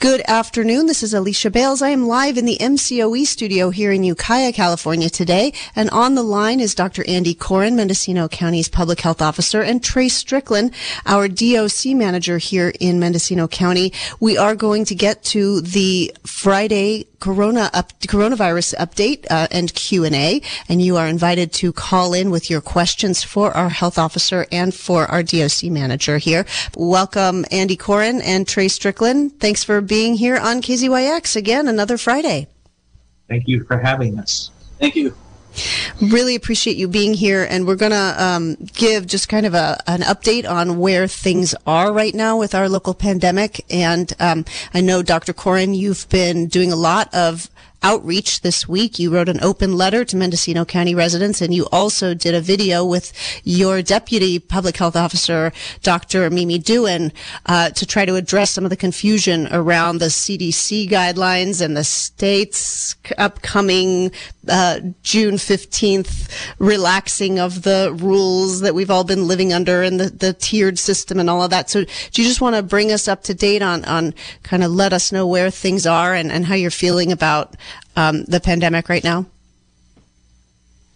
Good afternoon. This is Alicia Bales. I am live in the MCOE studio here in Ukiah, California today. And on the line is Dr. Andy Coren, Mendocino County's public health officer, and Trey Strickland, our DOC manager here in Mendocino County. We are going to get to the Friday corona up, coronavirus update uh, and Q&A and you are invited to call in with your questions for our health officer and for our DOC manager here. Welcome Andy Coren and Trey Strickland. Thanks for being here on KZYX again another Friday. Thank you for having us. Thank you. Really appreciate you being here, and we're going to um, give just kind of a, an update on where things are right now with our local pandemic. And um, I know, Dr. Coren, you've been doing a lot of outreach this week. You wrote an open letter to Mendocino County residents, and you also did a video with your deputy public health officer, Dr. Mimi Doohan, uh, to try to address some of the confusion around the CDC guidelines and the state's upcoming uh, June 15th relaxing of the rules that we've all been living under and the, the tiered system and all of that. So do you just want to bring us up to date on, on kind of let us know where things are and, and how you're feeling about um, the pandemic right now?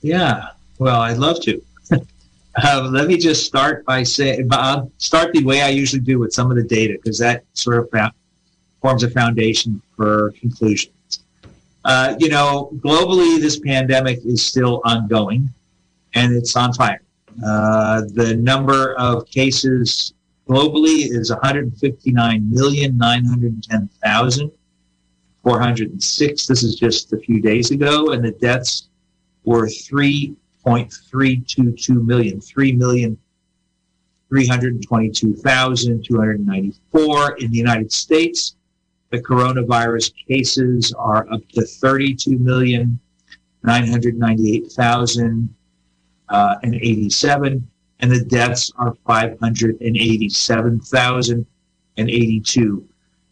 Yeah, well, I'd love to. uh, let me just start by saying, I'll start the way I usually do with some of the data because that sort of forms a foundation for conclusions. Uh, you know, globally, this pandemic is still ongoing and it's on fire. Uh, the number of cases globally is 159,910,406. This is just a few days ago, and the deaths were 3.322 million, 3 million 322,294 in the United States. The coronavirus cases are up to 32 million 998,087, and the deaths are 587,082.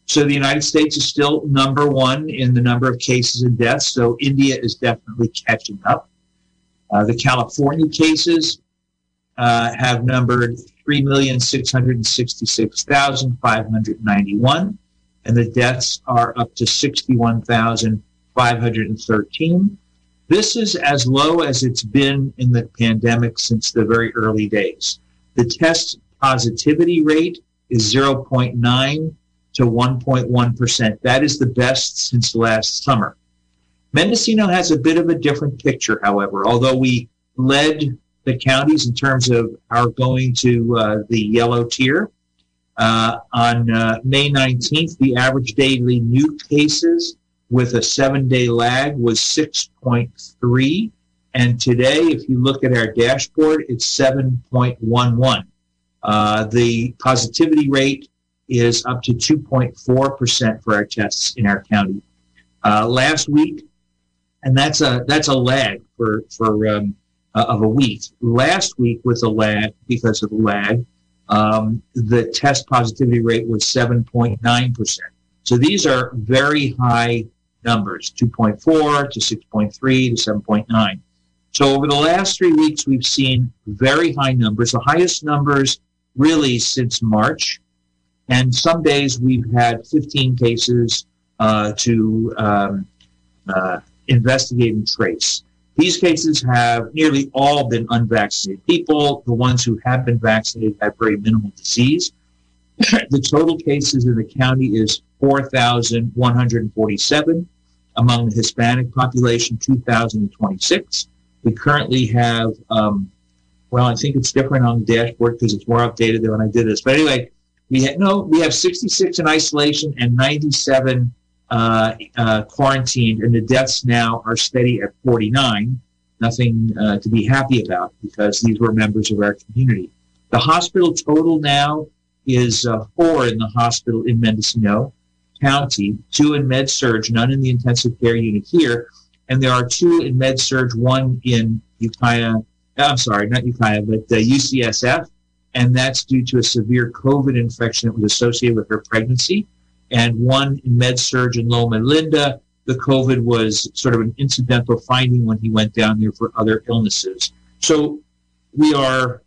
So the United States is still number one in the number of cases and deaths. So India is definitely catching up. Uh, the California cases uh, have numbered 3,666,591, and the deaths are up to 61,513. This is as low as it's been in the pandemic since the very early days. The test positivity rate is 0.9 to 1.1%. That is the best since last summer. Mendocino has a bit of a different picture, however, although we led the counties in terms of our going to uh, the yellow tier. Uh, on uh, May 19th, the average daily new cases with a seven day lag was 6.3. And today, if you look at our dashboard, it's 7.11. Uh, the positivity rate is up to 2.4% for our tests in our county. Uh, last week, and that's a that's a lag for for um, uh, of a week. Last week with a lag because of the lag, um, the test positivity rate was 7.9 percent. So these are very high numbers: 2.4 to 6.3 to 7.9. So over the last three weeks, we've seen very high numbers, the highest numbers really since March. And some days we've had 15 cases uh, to um, uh, investigate and trace. These cases have nearly all been unvaccinated people. The ones who have been vaccinated have very minimal disease. the total cases in the county is 4,147. Among the Hispanic population, 2,026. We currently have, um, well, I think it's different on the dashboard because it's more updated than when I did this. But anyway, we had no, we have 66 in isolation and 97 uh, uh, quarantined, and the deaths now are steady at 49. Nothing uh, to be happy about because these were members of our community. The hospital total now is uh, four in the hospital in Mendocino County, two in med surg, none in the intensive care unit here, and there are two in med surg, one in Ukiah. I'm sorry, not Ukiah, but UCSF, uh, and that's due to a severe COVID infection that was associated with her pregnancy. And one in med surg in Loma Linda, the COVID was sort of an incidental finding when he went down there for other illnesses. So we are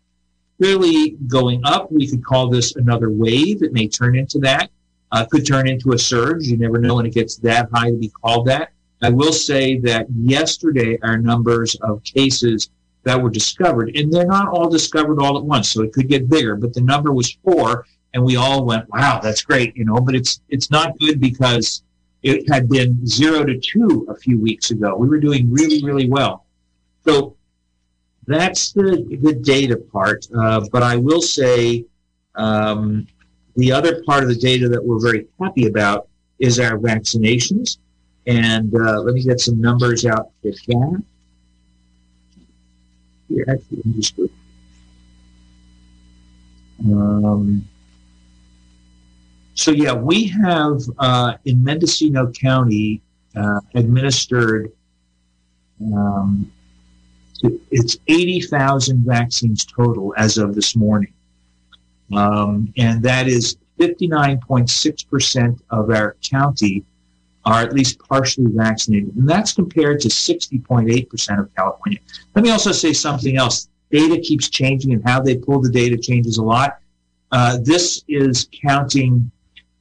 really going up. We could call this another wave. It may turn into that. uh, could turn into a surge. You never know when it gets that high to be called that. I will say that yesterday our numbers of cases that were discovered, and they're not all discovered all at once, so it could get bigger, but the number was four, and we all went, wow, that's great, you know, but it's it's not good because it had been zero to two a few weeks ago. We were doing really, really well. So that's the, the data part. Uh, but I will say um, the other part of the data that we're very happy about is our vaccinations. And uh, let me get some numbers out for that. Here, actually, just um, so yeah, we have uh, in Mendocino County uh, administered um, it's 80,000 vaccines total as of this morning. Um, and that is 59.6% of our county are at least partially vaccinated. And that's compared to 60.8% of California. Let me also say something else. Data keeps changing, and how they pull the data changes a lot. Uh, this is counting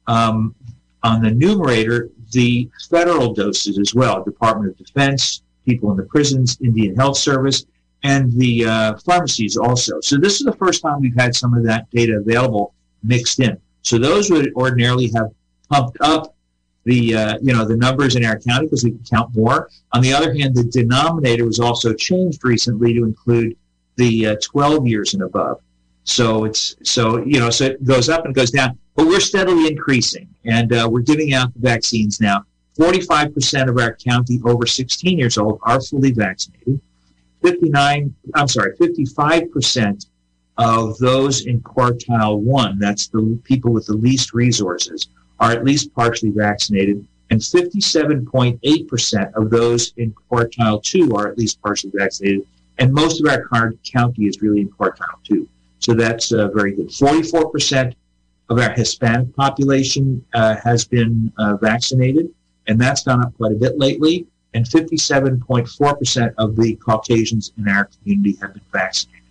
um, on the numerator the federal doses as well Department of Defense, people in the prisons, Indian Health Service, and the uh, pharmacies also. So this is the first time we've had some of that data available mixed in. So those would ordinarily have pumped up the uh, you know the numbers in our county because we can count more. On the other hand, the denominator was also changed recently to include the uh, 12 years and above. So it's so you know so it goes up and goes down, but we're steadily increasing, and uh, we're giving out the vaccines now. 45% of our county over 16 years old are fully vaccinated. 59, I'm sorry, 55% of those in quartile one, that's the people with the least resources, are at least partially vaccinated. And 57.8% of those in quartile two are at least partially vaccinated. And most of our county is really in quartile two. So that's uh, very good. 44% of our Hispanic population uh, has been uh, vaccinated and that's gone up quite a bit lately. And 57.4% of the Caucasians in our community have been vaccinated.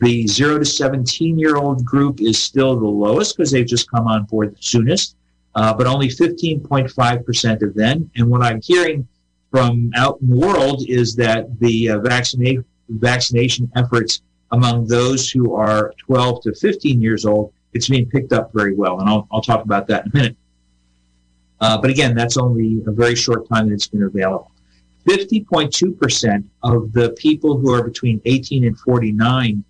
The 0 to 17 year old group is still the lowest because they've just come on board the soonest, uh, but only 15.5% of them. And what I'm hearing from out in the world is that the uh, vaccinate, vaccination efforts among those who are 12 to 15 years old, it's being picked up very well. And I'll, I'll talk about that in a minute. Uh, but again, that's only a very short time that it's been available. 50.2% of the people who are between 18 and 49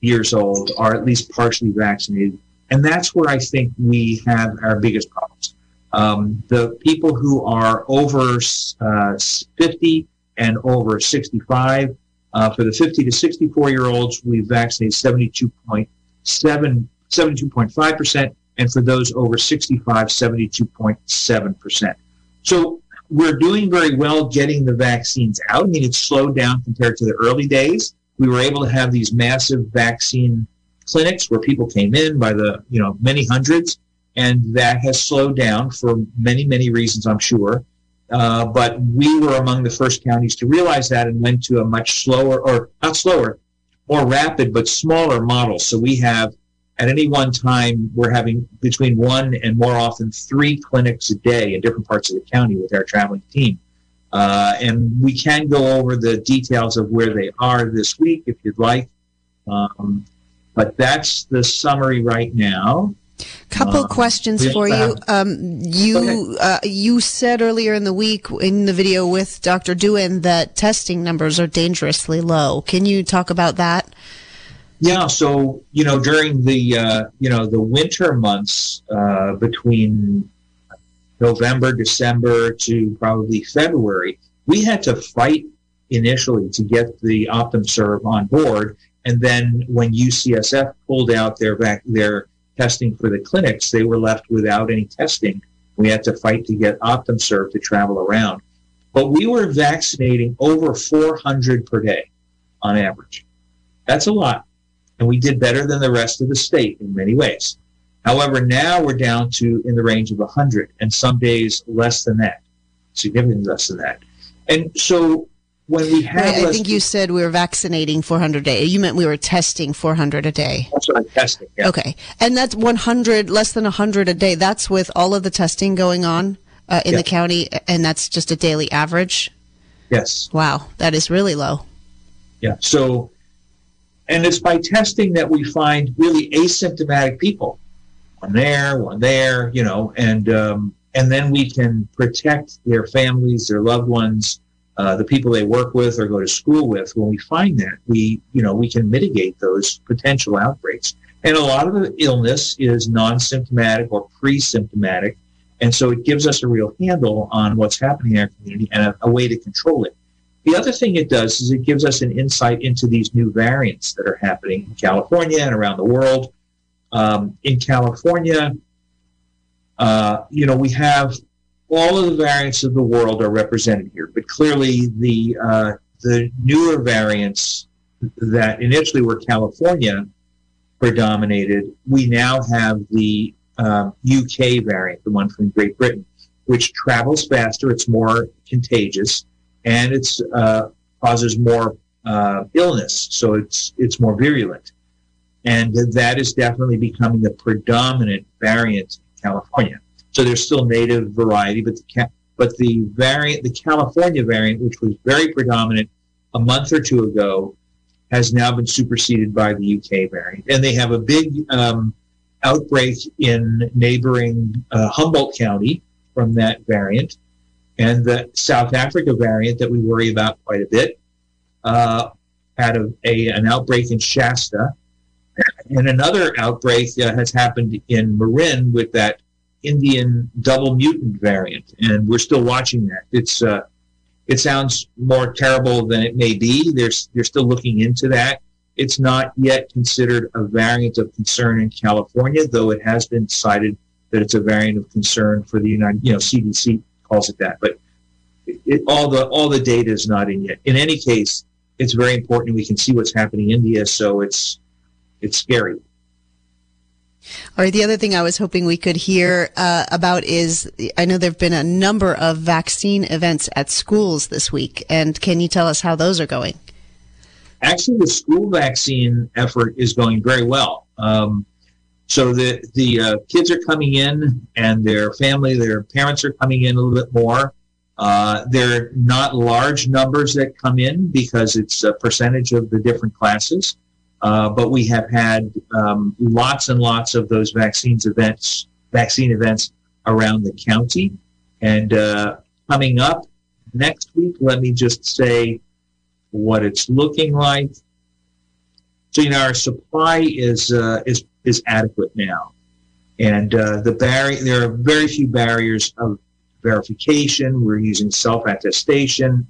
years old are at least partially vaccinated. And that's where I think we have our biggest problems. Um, the people who are over uh, 50 and over 65, uh, for the 50 to 64 year olds, we vaccinated 72.7, 72.5%, and for those over 65, 72.7%. So we're doing very well getting the vaccines out. I mean, it's slowed down compared to the early days. We were able to have these massive vaccine clinics where people came in by the, you know, many hundreds, and that has slowed down for many, many reasons, I'm sure. Uh, but we were among the first counties to realize that and went to a much slower, or not slower, more rapid, but smaller model. So we have at any one time, we're having between one and more often three clinics a day in different parts of the county with our traveling team. Uh, and we can go over the details of where they are this week if you'd like. Um, but that's the summary right now. Couple uh, questions for you. Um, you uh, you said earlier in the week in the video with Dr. Doohan that testing numbers are dangerously low. Can you talk about that? Yeah, so you know during the uh, you know the winter months uh, between November, December to probably February, we had to fight initially to get the OptumServe on board, and then when UCSF pulled out their vac- their testing for the clinics, they were left without any testing. We had to fight to get OptumServe to travel around, but we were vaccinating over 400 per day on average. That's a lot and we did better than the rest of the state in many ways. However, now we're down to in the range of 100, and some days less than that, significantly less than that. And so when we have, right, I think you said we were vaccinating 400 a day. You meant we were testing 400 a day. That's what I'm testing. Yeah. Okay, and that's 100, less than 100 a day. That's with all of the testing going on uh, in the county, and that's just a daily average. Yes. Wow, that is really low. Yeah. So, and it's by testing that we find really asymptomatic people, one there, one there, you know, and um, and then we can protect their families, their loved ones uh, the people they work with or go to school with, when we find that, we, you know, we can mitigate those potential outbreaks. And a lot of the illness is non-symptomatic or pre-symptomatic. And so it gives us a real handle on what's happening in our community and a, a way to control it. The other thing it does is it gives us an insight into these new variants that are happening in California and around the world. Um, in California, uh, you know, we have all of the variants of the world are represented here, but clearly the uh, the newer variants that initially were California predominated, we now have the UK variant, the one from Great Britain, which travels faster, it's more contagious, and it's uh, causes more uh, illness, so it's it's more virulent, and that is definitely becoming the predominant variant in California. So there's still native variety, but the but the variant, the California variant, which was very predominant a month or two ago, has now been superseded by the UK variant, and they have a big um, outbreak in neighboring uh, Humboldt County from that variant, and the South Africa variant that we worry about quite a bit uh, had a, a, an outbreak in Shasta, and another outbreak uh, has happened in Marin with that Indian double mutant variant, and we're still watching that. It's uh, it sounds more terrible than it may be. There's they're still looking into that. It's not yet considered a variant of concern in California, though it has been cited that it's a variant of concern for the United. You know, CDC calls it that, but it, it, all the all the data is not in yet. In any case, it's very important. We can see what's happening in India, so it's it's scary. All right. The other thing I was hoping we could hear uh, about is I know there have been a number of vaccine events at schools this week, and can you tell us how those are going? Actually, the school vaccine effort is going very well. Um, so the the uh, kids are coming in, and their family, their parents are coming in a little bit more. Uh, they're not large numbers that come in because it's a percentage of the different classes. Uh, but we have had um, lots and lots of those vaccines events, vaccine events around the county. And uh, coming up next week, let me just say what it's looking like. So you know, our supply is uh, is is adequate now, and uh, the barrier there are very few barriers of verification. We're using self attestation.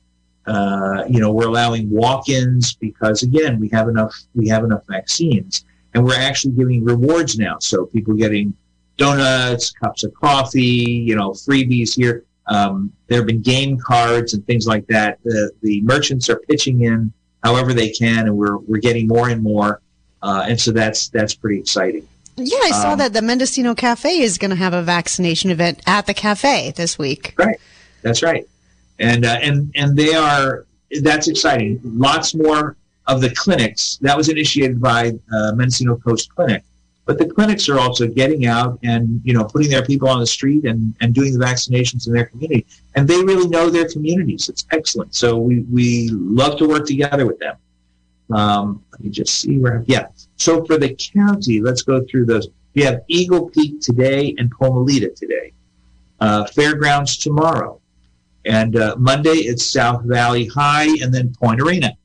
Uh, you know, we're allowing walk-ins because again, we have enough we have enough vaccines, and we're actually giving rewards now. So people getting donuts, cups of coffee, you know, freebies here. Um, there have been game cards and things like that. The the merchants are pitching in however they can, and we're we're getting more and more, uh, and so that's that's pretty exciting. Yeah, I saw um, that the Mendocino Cafe is going to have a vaccination event at the cafe this week. Right, that's right and uh, and and they are that's exciting. Lots more of the clinics that was initiated by uh, Mendocino Coast Clinic, but the clinics are also getting out and you know putting their people on the street and and doing the vaccinations in their community, and they really know their communities. It's excellent. So we we love to work together with them. Um, let me just see where yeah. So for the county, let's go through those. We have Eagle Peak today and Comalita today. Uh, Fairgrounds tomorrow. And uh, Monday, it's South Valley High and then Point Arena.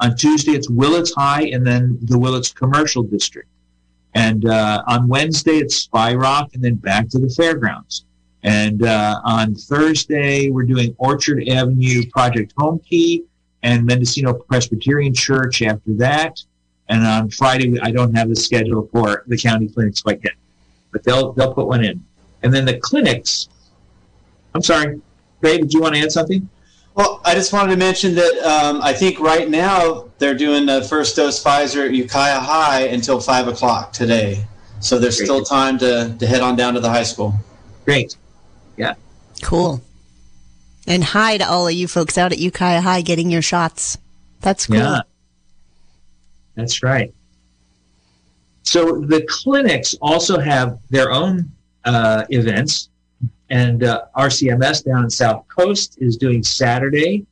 On Tuesday, it's Willits High and then the Willits Commercial District. And uh, on Wednesday, it's Spy Rock and then back to the fairgrounds. And uh, on Thursday, we're doing Orchard Avenue Project Home Key and Mendocino Presbyterian Church after that. And on Friday, I don't have the schedule for the county clinics quite yet, but they'll they'll put one in. And then the clinics. I'm sorry. Craig, did you want to add something? Well, I just wanted to mention that um, I think right now they're doing the first dose Pfizer at Ukiah High until 5 o'clock today. So there's Great. still time to, to head on down to the high school. Great. Yeah. Cool. And hi to all of you folks out at Ukiah High getting your shots. That's cool. Yeah, that's right. So the clinics also have their own uh, events, and uh, RCMS down in South Coast is doing Saturday.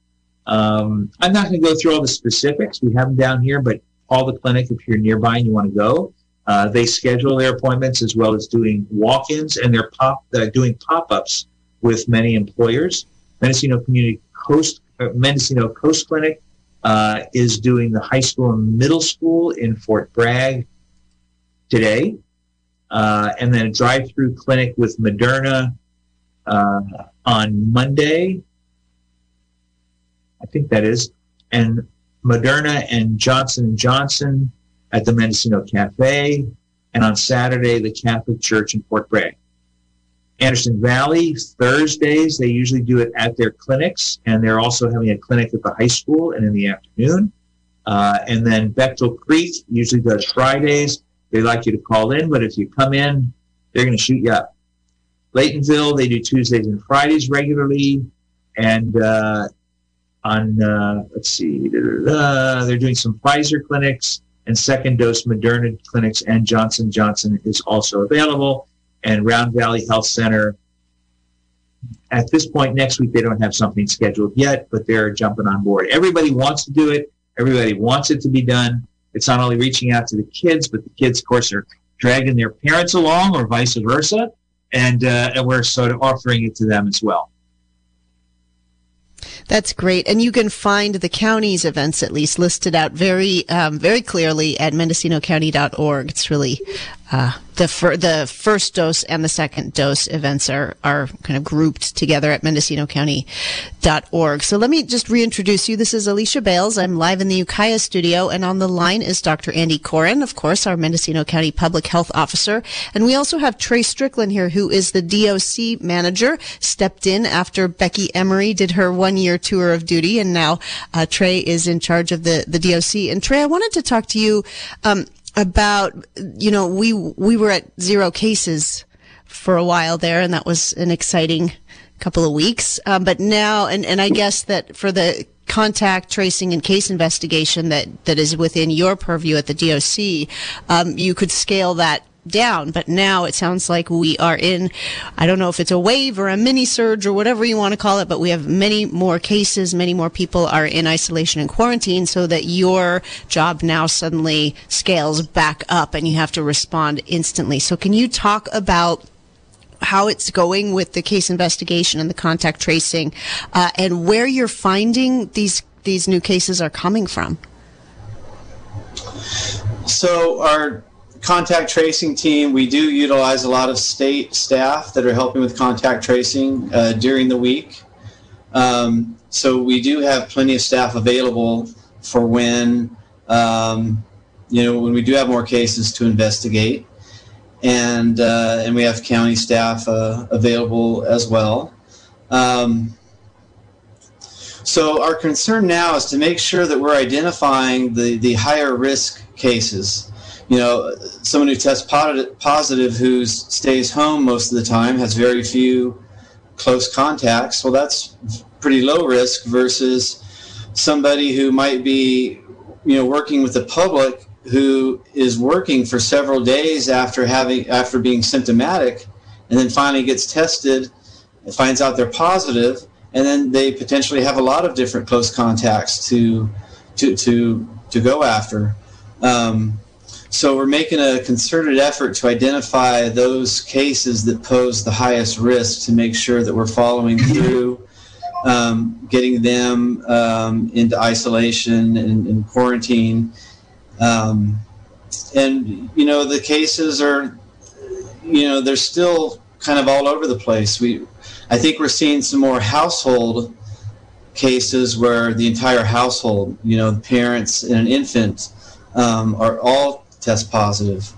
Um, I'm not going to go through all the specifics. We have them down here, but call the clinic if you're nearby and you want to go. Uh, they schedule their appointments as well as doing walk-ins, and they're pop uh, doing pop-ups with many employers. Mendocino Community Coast uh, Mendocino Coast Clinic uh, is doing the high school and middle school in Fort Bragg today, uh, and then a drive-through clinic with Moderna uh, on Monday. I think that is, and Moderna and Johnson and Johnson at the Mendocino Cafe, and on Saturday the Catholic Church in Fort Bragg. Anderson Valley, Thursdays, they usually do it at their clinics, and they're also having a clinic at the high school and in the afternoon. Uh, and then Baechtel Creek usually does Fridays. They like you to call in, but if you come in, they're going to shoot you up. Laytonville, they do Tuesdays and Fridays regularly. And uh, on, uh, let's see, they're doing some Pfizer clinics and second dose Moderna clinics, and Johnson Johnson is also available and Round Valley Health Center. At this point next week, they don't have something scheduled yet, but they're jumping on board. Everybody wants to do it. Everybody wants it to be done. It's not only reaching out to the kids, but the kids, of course, are dragging their parents along, or vice versa, and uh, and we're sort of offering it to them as well. That's great, and you can find the county's events at least listed out very, um, very clearly at MendocinoCounty.org. It's really uh, the fir- the first dose and the second dose events are are kind of grouped together at MendocinoCounty.org. So let me just reintroduce you. This is Alicia Bales. I'm live in the Ukiah studio, and on the line is Dr. Andy Coren, of course, our Mendocino County Public Health Officer, and we also have Trey Strickland here, who is the DOC manager. Stepped in after Becky Emery did her one year tour of duty, and now uh, Trey is in charge of the the DOC. And Trey, I wanted to talk to you. Um, about you know we we were at zero cases for a while there, and that was an exciting couple of weeks. Um, but now, and and I guess that for the contact tracing and case investigation that that is within your purview at the DOC, um, you could scale that down. But now it sounds like we are in, I don't know if it's a wave or a mini surge or whatever you want to call it, but we have many more cases, many more people are in isolation and quarantine so that your job now suddenly scales back up and you have to respond instantly. So can you talk about how it's going with the case investigation and the contact tracing, uh, and where you're finding these these new cases are coming from. So our contact tracing team, we do utilize a lot of state staff that are helping with contact tracing uh, during the week. Um, so we do have plenty of staff available for when um, you know when we do have more cases to investigate, and uh, and we have county staff uh, available as well. Um, so our concern now is to make sure that we're identifying the the higher risk cases you know, someone who tests positive who stays home most of the time has very few close contacts. Well, that's pretty low risk versus somebody who might be, you know, working with the public who is working for several days after having after being symptomatic, and then finally gets tested, and finds out they're positive, and then they potentially have a lot of different close contacts to to to to go after. Um, so we're making a concerted effort to identify those cases that pose the highest risk to make sure that we're following through, um, getting them um, into isolation and, and quarantine. Um, and you know the cases are, you know, they're still kind of all over the place. We, I think we're seeing some more household cases where the entire household, you know, the parents and an infant, um, are all test positive.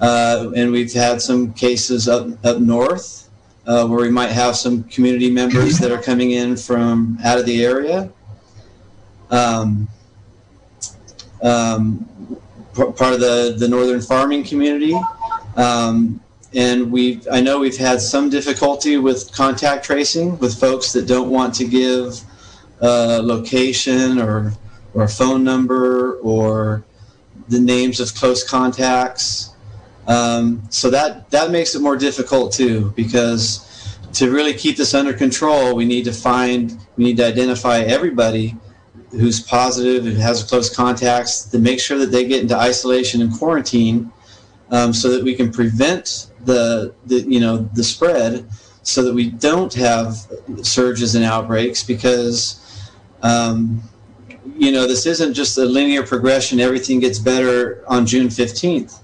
Uh, and we've had some cases up, up north uh, where we might have some community members that are coming in from out of the area. Um, um, part of the, the northern farming community. Um, and we I know we've had some difficulty with contact tracing with folks that don't want to give a location or or phone number or the names of close contacts. Um, so that that makes it more difficult too because to really keep this under control, we need to find we need to identify everybody who's positive, who has close contacts, to make sure that they get into isolation and quarantine, um, so that we can prevent the, the you know the spread, so that we don't have surges and outbreaks. Because um, you know this isn't just a linear progression. Everything gets better on June fifteenth.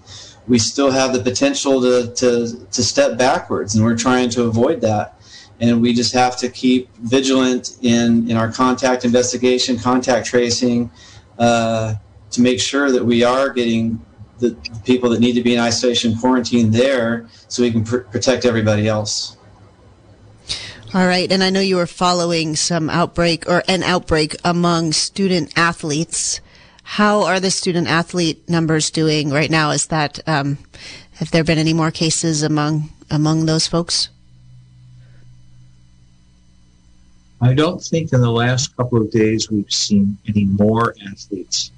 We still have the potential to, to, to step backwards, and we're trying to avoid that and we just have to keep vigilant in, in our contact investigation, contact tracing, uh, to make sure that we are getting the people that need to be in isolation quarantine there so we can pr- protect everybody else. All right, and I know you were following some outbreak or an outbreak among student athletes. How are the student athlete numbers doing right now? Is that um, have there been any more cases among among those folks? I don't think in the last couple of days we've seen any more athletes.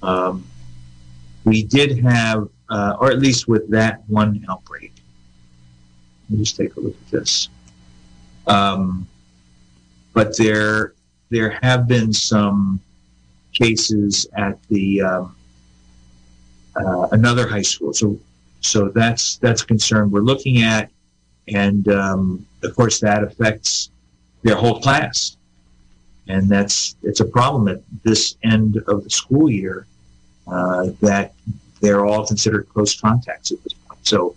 Um, we did have, uh, or at least with that one outbreak. Let me just take a look at this. Um, but there, there have been some cases at the um, uh, another high school. So, so that's that's a concern we're looking at, and um, of course that affects their whole class. And that's it's a problem at this end of the school year uh, that they're all considered close contacts at this point. So,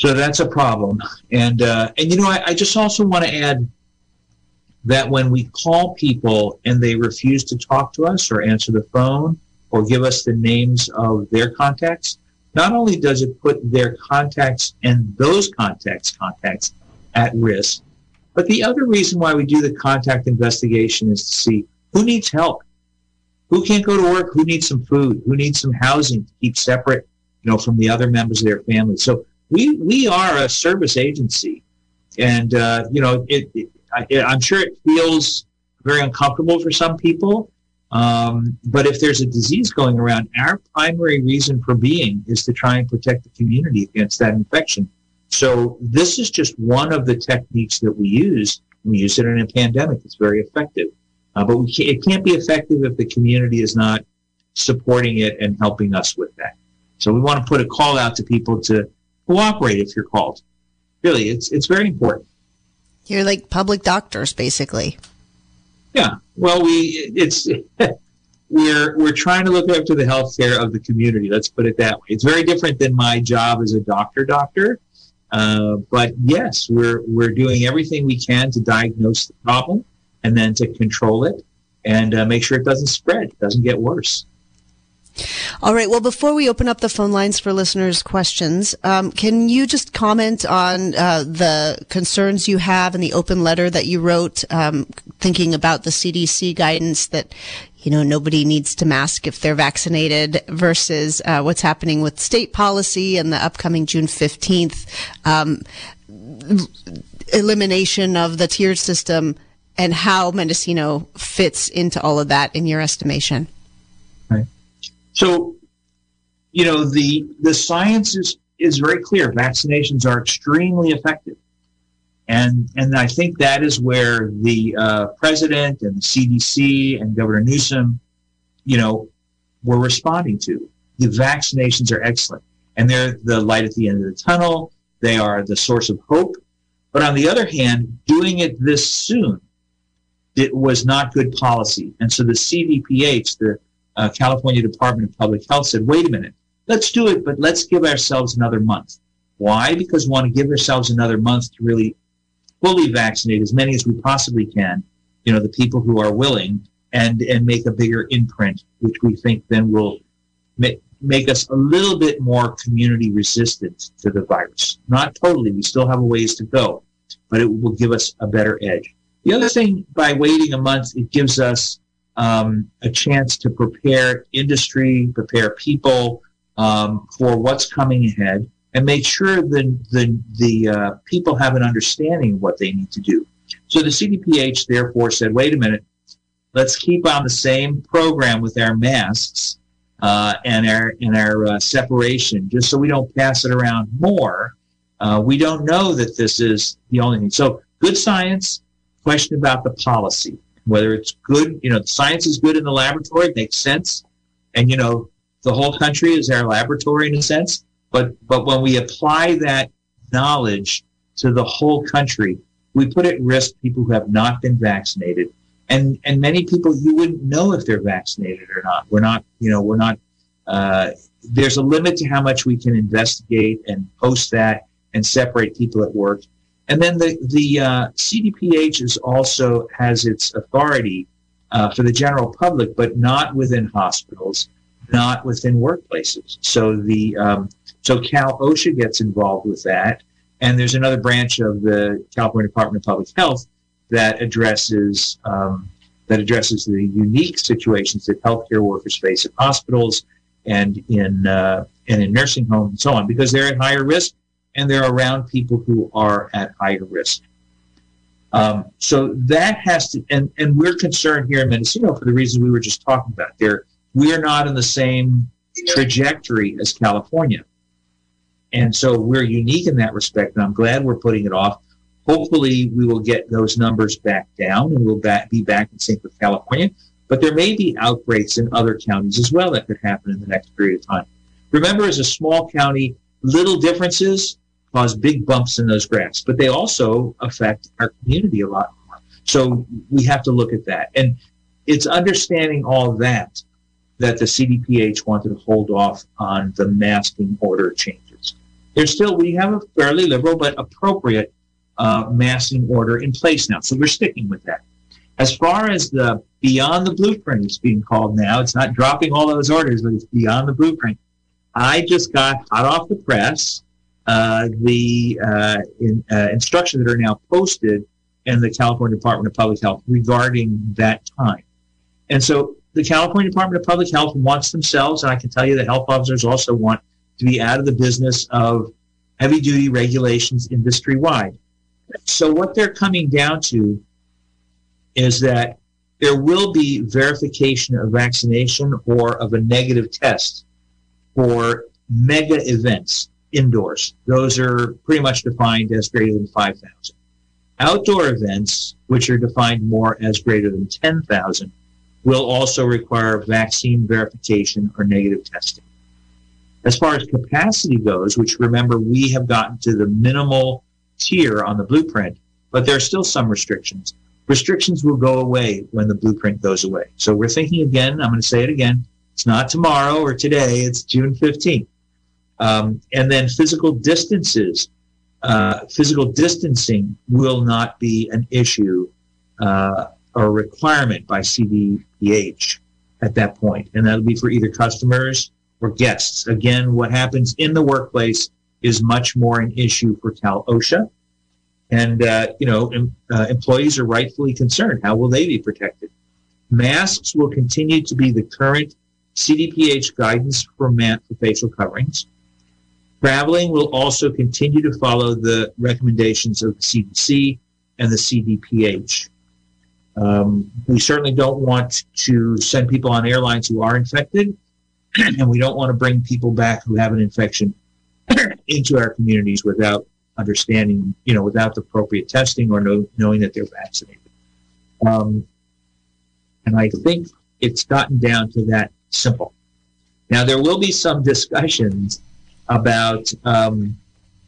so that's a problem. And uh, and you know, I, I just also want to add that when we call people and they refuse to talk to us or answer the phone or give us the names of their contacts, not only does it put their contacts and those contacts contacts at risk, but the other reason why we do the contact investigation is to see who needs help, who can't go to work, who needs some food, who needs some housing to keep separate, you know, from the other members of their family. So we we are a service agency, and uh, you know, it, it, I, am sure it feels very uncomfortable for some people. Um, but if there's a disease going around, our primary reason for being is to try and protect the community against that infection. So this is just one of the techniques that we use. We use it in a pandemic. It's very effective. Uh, but can't, it can't be effective if the community is not supporting it and helping us with that. So we want to put a call out to people to cooperate if you're called. Really, it's it's very important. You're like public doctors, basically. Yeah. Well, we it's we're we're trying to look after the health care of the community. Let's put it that way. It's very different than my job as a doctor. Doctor, uh, but yes, we're we're doing everything we can to diagnose the problem and then to control it and uh, make sure it doesn't spread, it doesn't get worse. All right. Well, before we open up the phone lines for listeners' questions, um, can you just comment on uh, the concerns you have in the open letter that you wrote, um, thinking about the CDC guidance that you know, nobody needs to mask if they're vaccinated versus uh, what's happening with state policy and the upcoming June 15th um, elimination of the tiered system and how Mendocino fits into all of that in your estimation. So, you know, the, the science is, is very clear. Vaccinations are extremely effective. And, and I think that is where the uh, president and the CDC and Governor Newsom, you know, were responding to. The vaccinations are excellent, and they're the light at the end of the tunnel. They are the source of hope. But on the other hand, doing it this soon, it was not good policy. And so the CDPH, the uh, California Department of Public Health, said, "Wait a minute, let's do it, but let's give ourselves another month." Why? Because we want to give ourselves another month to really fully vaccinate as many as we possibly can, you know, the people who are willing and, and make a bigger imprint, which we think then will make, make us a little bit more community resistant to the virus. Not totally. We still have a ways to go, but it will give us a better edge. The other thing, by waiting a month, it gives us um, a chance to prepare industry, prepare people um, for what's coming ahead. and make sure the the the uh, people have an understanding of what they need to do. So the CDPH therefore said, wait a minute, let's keep on the same program with our masks uh, and our and our uh, separation, just so we don't pass it around more. Uh, we don't know that this is the only thing. So good science. Question about the policy, whether it's good. You know, the science is good in the laboratory, it makes sense, and you know, the whole country is our laboratory in a sense. But but when we apply that knowledge to the whole country, we put at risk people who have not been vaccinated and and many people you wouldn't know if they're vaccinated or not. We're not, you know, we're not. Uh, there's a limit to how much we can investigate and post that and separate people at work. And then the the uh, CDPH is also has its authority uh, for the general public, but not within hospitals, not within workplaces. So the um, so Cal OSHA gets involved with that, and there's another branch of the California Department of Public Health that addresses um, that addresses the unique situations that healthcare workers face in hospitals and in uh, and in nursing homes and so on, because they're at higher risk and they're around people who are at higher risk. Um, so that has to, and, and we're concerned here in Mendocino for the reasons we were just talking about. There, we are not in the same trajectory as California, and so we're unique in that respect. And I'm glad we're putting it off. Hopefully, we will get those numbers back down and we'll back, be back in sync with California. But there may be outbreaks in other counties as well that could happen in the next period of time. Remember, as a small county, little differences cause big bumps in those graphs, but they also affect our community a lot more. So we have to look at that. And it's understanding all that that the CDPH wanted to hold off on the masking order changes. There's still, we have a fairly liberal but appropriate uh, massing order in place now. So we're sticking with that. As far as the beyond the blueprint, it's being called now. It's not dropping all those orders, but it's beyond the blueprint. I just got hot off the press uh, the uh, in, uh, instructions that are now posted in the California Department of Public Health regarding that time. And so the California Department of Public Health wants themselves, and I can tell you the health officers also want to be out of the business of heavy duty regulations industry wide. So what they're coming down to is that there will be verification of vaccination or of a negative test for mega events indoors. Those are pretty much defined as greater than 5,000. Outdoor events, which are defined more as greater than 10,000, will also require vaccine verification or negative testing. As far as capacity goes, which remember we have gotten to the minimal tier on the blueprint, but there are still some restrictions. Restrictions will go away when the blueprint goes away. So we're thinking again, I'm going to say it again, it's not tomorrow or today, it's June 15th. Um, and then physical distances, uh, physical distancing will not be an issue uh, or requirement by CDPH at that point. And that'll be for either customers or guests. Again, what happens in the workplace is much more an issue for Cal OSHA. And, uh, you know, em, uh, employees are rightfully concerned. How will they be protected? Masks will continue to be the current CDPH guidance for, man- for facial coverings. Traveling will also continue to follow the recommendations of the CDC and the CDPH. Um, we certainly don't want to send people on airlines who are infected, and we don't want to bring people back who have an infection into our communities without understanding, you know, without the appropriate testing or know, knowing that they're vaccinated. Um, and I think it's gotten down to that simple. Now, there will be some discussions about, um,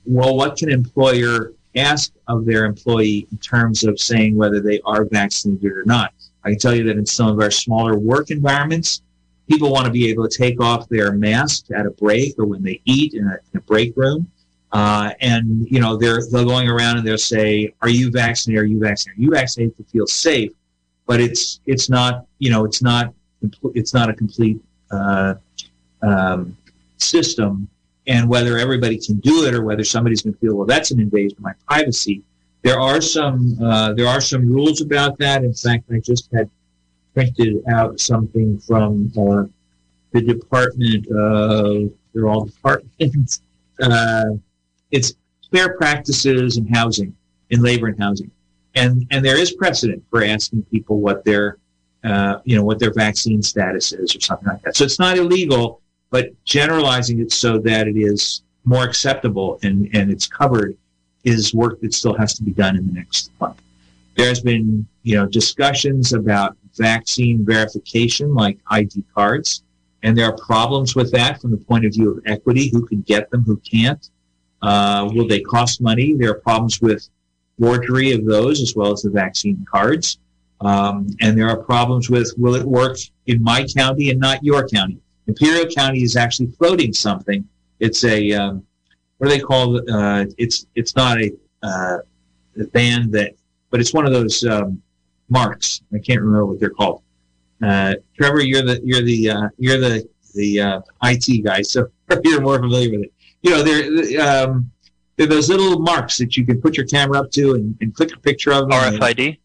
well, what can employer ask of their employee in terms of saying whether they are vaccinated or not. I can tell you that in some of our smaller work environments, people want to be able to take off their mask at a break or when they eat in a, in a break room. Uh, and you know they're they're going around and they'll say, "Are you vaccinated? Are you vaccinated? Are you vaccinated to feel safe?" But it's it's not you know it's not it's not a complete uh, um, system. And whether everybody can do it or whether somebody's going to feel, well, that's an invasion of my privacy. There are some uh, there are some rules about that. In fact, I just had printed out something from uh, the Department of, they're all departments, uh, it's fair practices in housing, in labor and housing, and and there is precedent for asking people what their uh, you know what their vaccine status is or something like that. So it's not illegal, but generalizing it so that it is more acceptable and and it's covered is work that still has to be done in the next month. There's been you know discussions about vaccine verification like ID cards. And there are problems with that from the point of view of equity. Who can get them? Who can't? Uh, will they cost money? There are problems with forgery of those as well as the vaccine cards. Um, and there are problems with will it work in my county and not your county? Imperial County is actually floating something. It's a um, what do they call it? Uh, it's it's not a, uh, a band that, but it's one of those um, marks. I can't remember what they're called. Uh, Trevor, you're the you're the uh, you're the the uh, IT guy, so you're more familiar with it. You know, they're um, they're those little marks that you can put your camera up to and, and click a picture of them. RFID. And,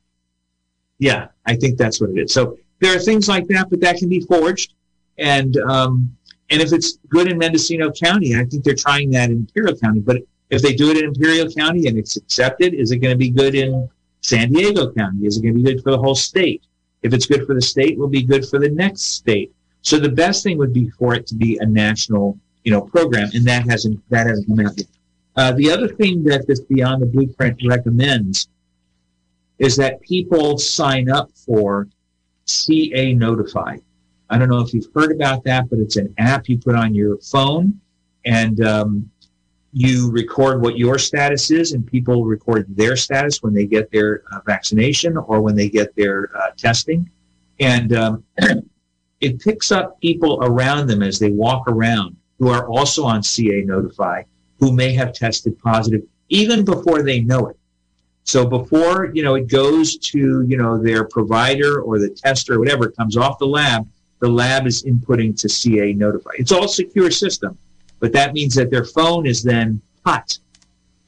yeah, I think that's what it is. So there are things like that, but that can be forged, and um, and if it's good in Mendocino County, I think they're trying that in Imperial County. But if they do it in Imperial County and it's accepted, is it going to be good in San Diego County? Is it going to be good for the whole state? If it's good for the state, will be good for the next state. So the best thing would be for it to be a national, you know, program, and that hasn't that hasn't come out yet. Uh, the other thing that this Beyond the Blueprint recommends is that people sign up for CA Notify. I don't know if you've heard about that, but it's an app you put on your phone, and um, you record what your status is, and people record their status when they get their uh, vaccination or when they get their uh, testing. And um, it picks up people around them as they walk around who are also on CA Notify who may have tested positive even before they know it. So before, you know, it goes to, you know, their provider or the tester or whatever, comes off the lab, the lab is inputting to CA Notify. It's all secure system, but that means that their phone is then hot.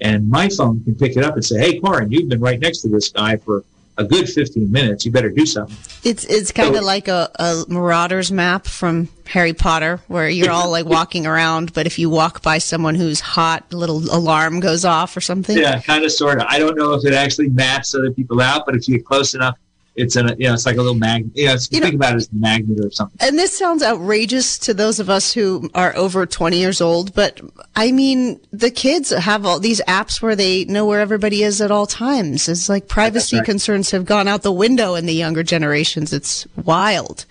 And my phone can pick it up and say, hey, Coren, you've been right next to this guy for a good 15 minutes. You better do something. It's it's kind of so, like a, a Marauders map from Harry Potter, where you're all like walking around, but if you walk by someone who's hot, a little alarm goes off or something. Yeah, kind of, sort of. I don't know if it actually maps other people out, but if you get close enough, it's a you know it's like a little magnet. You know, you think know, about it as a magnet or something. And this sounds outrageous to those of us who are over 20 years old, but I mean, the kids have all these apps where they know where everybody is at all times. It's like privacy right. concerns have gone out the window in the younger generations. It's wild.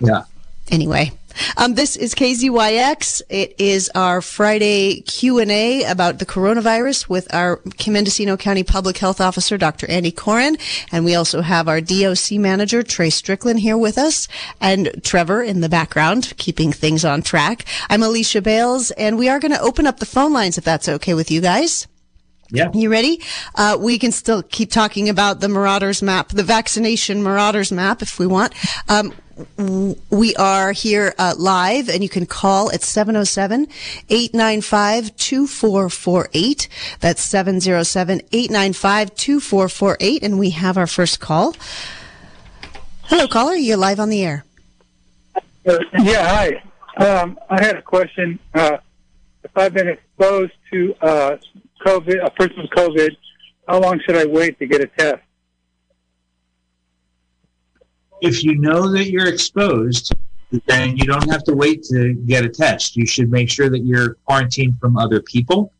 Yeah. Anyway, um, this is KZYX. It is our Friday Q and A about the coronavirus with our Mendocino County Public Health Officer, Dr. Andy Coren, and we also have our DOC manager, Trey Strickland, here with us, and Trevor in the background, keeping things on track. I'm Alicia Bales, and we are going to open up the phone lines if that's okay with you guys. Yeah. You ready? Uh, we can still keep talking about the Marauders map, the vaccination Marauders map if we want. Um, we are here uh, live and you can call at 707-895-2448. That's 707-895-2448 and we have our first call. Hello caller, you're live on the air. Uh, yeah, hi. Um, I had a question. Uh, if I've been exposed to uh, COVID, a person with COVID, how long should I wait to get a test? if you know that you're exposed, then you don't have to wait to get a test. You should make sure that you're quarantined from other people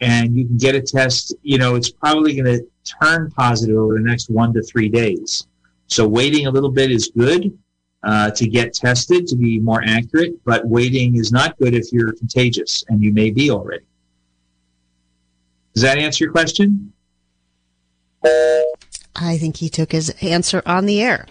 and you can get a test. You know, it's probably going to turn positive over the next one to three days. So waiting a little bit is good uh, to get tested to be more accurate, but waiting is not good if you're contagious and you may be already. Does that answer your question? I think he took his answer on the air.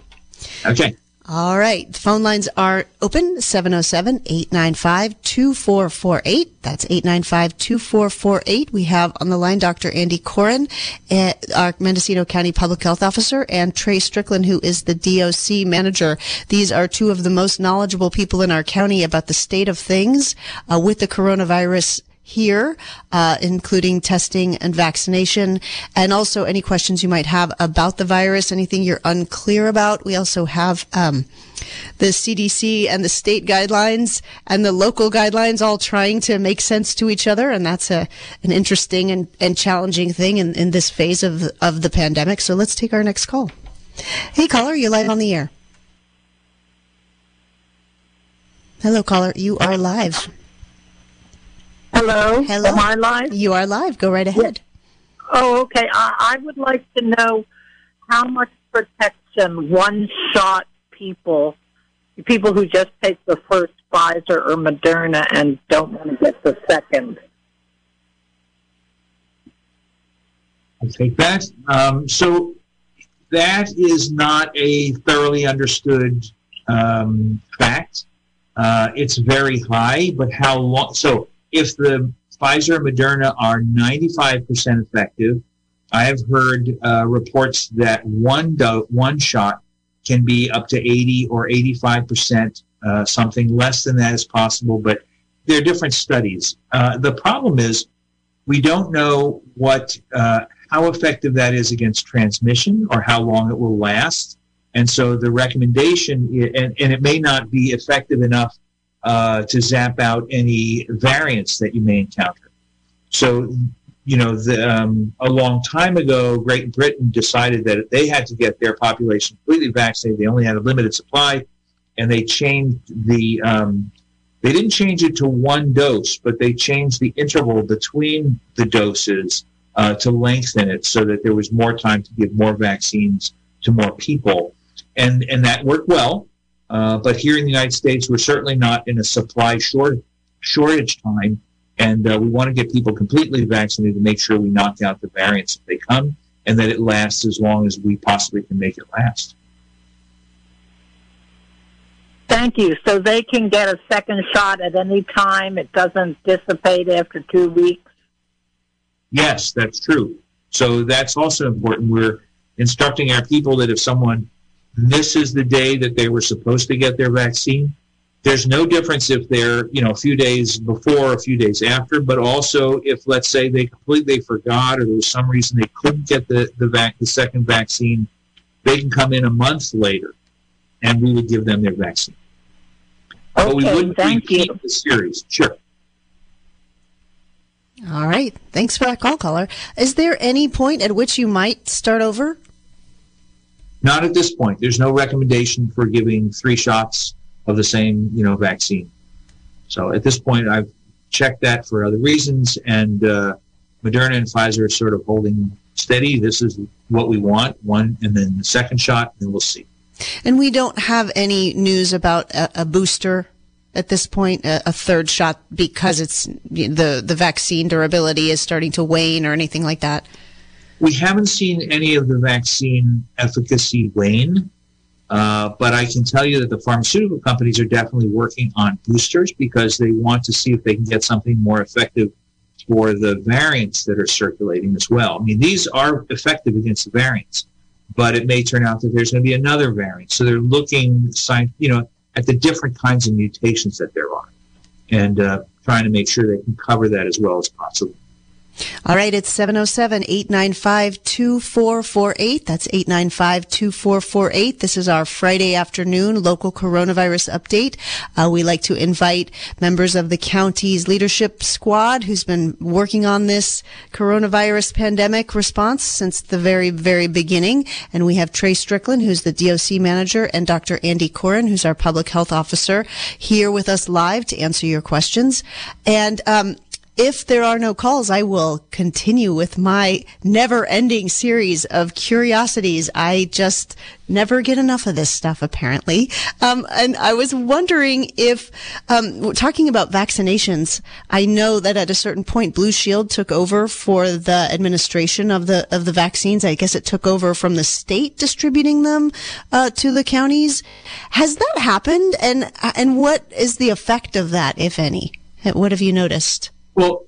Okay. All right. The phone lines are open 707 895 2448. That's 895 2448. We have on the line Dr. Andy Coren, eh, our Mendocino County Public Health Officer, and Trey Strickland, who is the DOC manager. These are two of the most knowledgeable people in our county about the state of things uh, with the coronavirus here, uh, including testing and vaccination, and also any questions you might have about the virus, anything you're unclear about. We also have um, the CDC and the state guidelines and the local guidelines all trying to make sense to each other, and that's a an interesting and, and challenging thing in, in this phase of of the pandemic. So let's take our next call. Hey, caller, you're live on the air. Hello, caller. You are live. Hello. Hello. Am I live? You are live. Go right ahead. Oh, okay. I, I would like to know how much protection one shot people, people who just take the first Pfizer or Moderna and don't want to get the second. I'll take that. Um, so that is not a thoroughly understood um, fact. Uh, it's very high, but how long? So if the Pfizer and Moderna are 95% effective, I have heard uh, reports that one do- one shot can be up to 80 or 85%. Uh, something less than that is possible, but there are different studies. Uh, the problem is we don't know what uh, how effective that is against transmission or how long it will last. And so the recommendation, and, and it may not be effective enough uh, to zap out any variants that you may encounter. So, you know, the, um, a long time ago, Great Britain decided that they had to get their population completely vaccinated. They only had a limited supply, and they changed the. Um, they didn't change it to one dose, but they changed the interval between the doses uh, to lengthen it so that there was more time to give more vaccines to more people, and and that worked well. Uh, but here in the United States, we're certainly not in a supply short, shortage time, and uh, we want to get people completely vaccinated to make sure we knock out the variants if they come, and that it lasts as long as we possibly can make it last. Thank you. So they can get a second shot at any time. It doesn't dissipate after two weeks. Yes, that's true. So that's also important. We're instructing our people that if someone misses the day that they were supposed to get their vaccine, there's no difference if they're, you know, a few days before or a few days after, but also if, let's say, they completely forgot or there was some reason they couldn't get the, the, vac- the second vaccine, they can come in a month later and we would give them their vaccine. Okay, but we wouldn't thank repeat you. the series. Sure. All right. Thanks for that call, caller. Is there any point at which you might start over? Not at this point. There's no recommendation for giving three shots of the same, you know, vaccine. So at this point, I've checked that for other reasons, and uh, Moderna and Pfizer are sort of holding steady. This is what we want, one, and then the second shot, and we'll see. And we don't have any news about a, a booster at this point, a, a, third shot, because it's the the vaccine durability is starting to wane or anything like that. We haven't seen any of the vaccine efficacy wane, uh, but I can tell you that the pharmaceutical companies are definitely working on boosters because they want to see if they can get something more effective for the variants that are circulating as well. I mean, these are effective against the variants, but it may turn out that there's going to be another variant. So they're looking, you know, at the different kinds of mutations that there are, and uh, trying to make sure they can cover that as well as possible. All right, it's 707 895 2448. That's 895 2448. This is our Friday afternoon local coronavirus update. Uh, we like to invite members of the county's leadership squad who's been working on this coronavirus pandemic response since the very, very beginning. And we have Trey Strickland, who's the DOC manager, and Dr. Andy Coren, who's our public health officer, here with us live to answer your questions. And, um, if there are no calls, I will continue with my never ending series of curiosities. I just never get enough of this stuff, apparently. Um, and I was wondering if, um, talking about vaccinations, I know that at a certain point, Blue Shield took over for the administration of the, of the vaccines. I guess it took over from the state distributing them, uh, to the counties. Has that happened? And, and what is the effect of that, if any? What have you noticed? Well,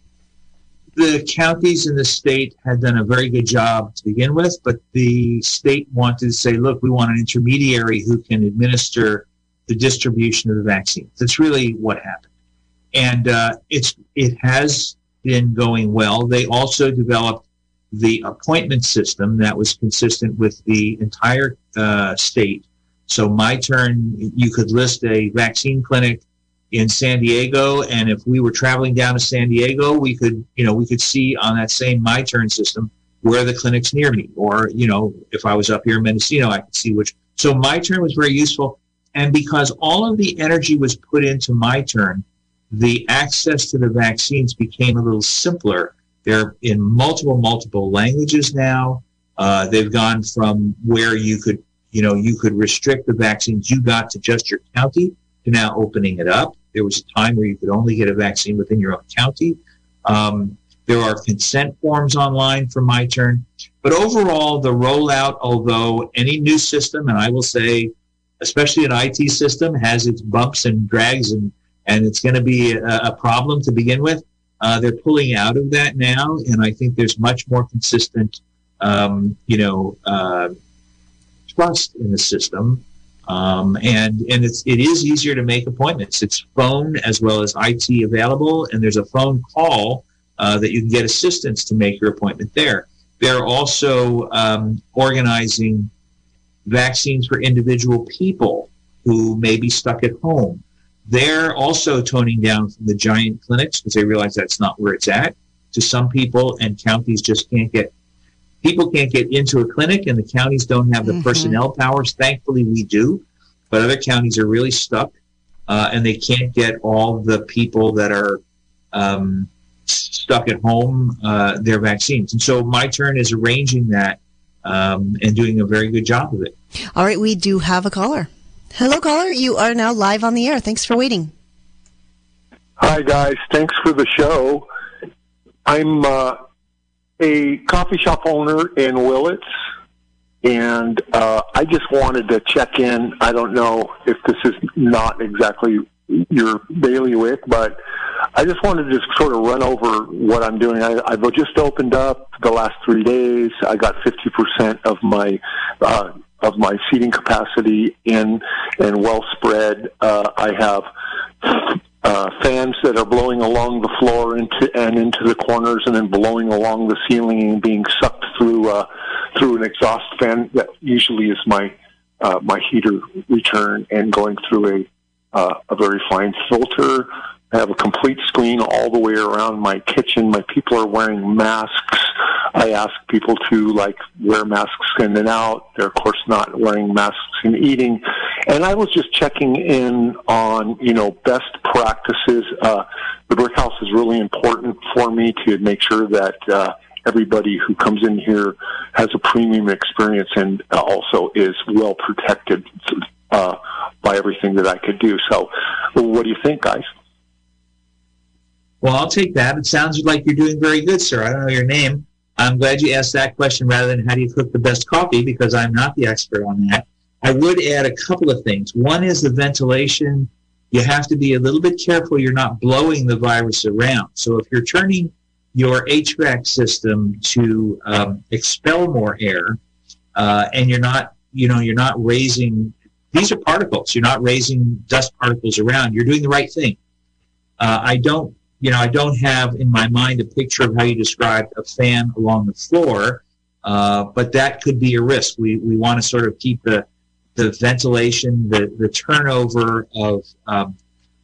the counties in the state had done a very good job to begin with, but the state wanted to say, look, we want an intermediary who can administer the distribution of the vaccines. That's really what happened. And uh, it's it has been going well. They also developed the appointment system that was consistent with the entire uh, state. So, my turn, you could list a vaccine clinic in San Diego, and if we were traveling down to San Diego, we could, you know, we could see on that same my turn system where the clinic's near me, or you know, if I was up here in Mendocino, I could see which. So, my turn was very useful, and because all of the energy was put into my turn, the access to the vaccines became a little simpler. They're in multiple, multiple languages now. Uh, they've gone from where you could, you know, you could restrict the vaccines you got to just your county to now opening it up. There was a time where you could only get a vaccine within your own county. Um, there are consent forms online for my turn. But overall, the rollout, although any new system, and I will say, especially an IT system, has its bumps and drags and and it's going to be a, a, problem to begin with. Uh, they're pulling out of that now, and I think there's much more consistent, um, you know, uh, trust in the system. Um, and and it's it is easier to make appointments. It's phone as well as IT available, and there's a phone call uh, that you can get assistance to make your appointment there. They're also um, organizing vaccines for individual people who may be stuck at home. They're also toning down from the giant clinics because they realize that's not where it's at. To some people, and counties just can't get people can't get into a clinic, and the counties don't have the mm-hmm. personnel powers. Thankfully, we do, but other counties are really stuck, uh, and they can't get all the people that are um, stuck at home uh, their vaccines. And so, my turn is arranging that um, and doing a very good job of it. All right, we do have a caller. Hello, caller. You are now live on the air. Thanks for waiting. Hi, guys. Thanks for the show. I'm uh, a coffee shop owner in Willits, and uh, I just wanted to check in. I don't know if this is not exactly your bailiwick, but I just wanted to just sort of run over what I'm doing. I, I've just opened up the last three days. I got 50% of my uh, of my seating capacity in and well spread. Uh, I have uh, fans that are blowing along the floor into and into the corners, and then blowing along the ceiling and being sucked through uh, through an exhaust fan that usually is my uh, my heater return and going through a uh, a very fine filter. I have a complete screen all the way around my kitchen. My people are wearing masks. I ask people to like wear masks in and out. They're of course not wearing masks in eating. And I was just checking in on, you know, best practices. Uh, the brick house is really important for me to make sure that, uh, everybody who comes in here has a premium experience and also is well protected, uh, by everything that I could do. So what do you think, guys? Well, I'll take that. It sounds like you're doing very good, sir. I don't know your name. I'm glad you asked that question rather than how do you cook the best coffee because I'm not the expert on that. I would add a couple of things. One is the ventilation. You have to be a little bit careful you're not blowing the virus around. So if you're turning your HVAC system to um, expel more air, uh, and you're not, you know, you're not raising. These are particles. You're not raising dust particles around. You're doing the right thing. Uh, I don't you know, I don't have in my mind a picture of how you described a fan along the floor, uh, but that could be a risk. We, we want to sort of keep the, the ventilation, the, the turnover of, um,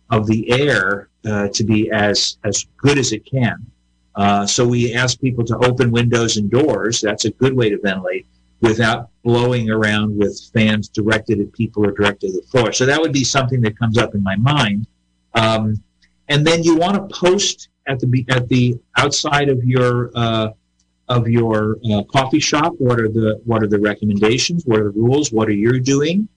of the air uh, to be as, as good as it can. Uh, so we ask people to open windows and doors. That's a good way to ventilate without blowing around with fans directed at people or directed at the floor. So that would be something that comes up in my mind. Um, and then you want to post at the at the outside of your uh, of your uh, coffee shop. What are the what are the recommendations? What are the rules? What are you doing?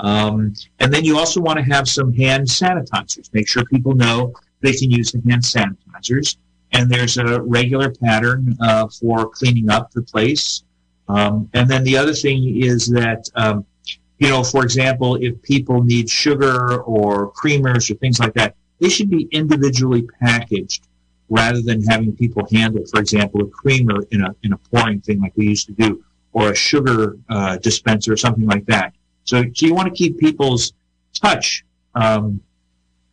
Um, and then you also want to have some hand sanitizers. Make sure people know they can use the hand sanitizers. And there's a regular pattern uh, for cleaning up the place. Um, and then the other thing is that, um, you know, for example, if people need sugar or creamers or things like that, they should be individually packaged rather than having people handle, for example, a creamer in a, in a pouring thing like we used to do, or a sugar uh, dispenser or something like that. So, so you want to keep people's touch um,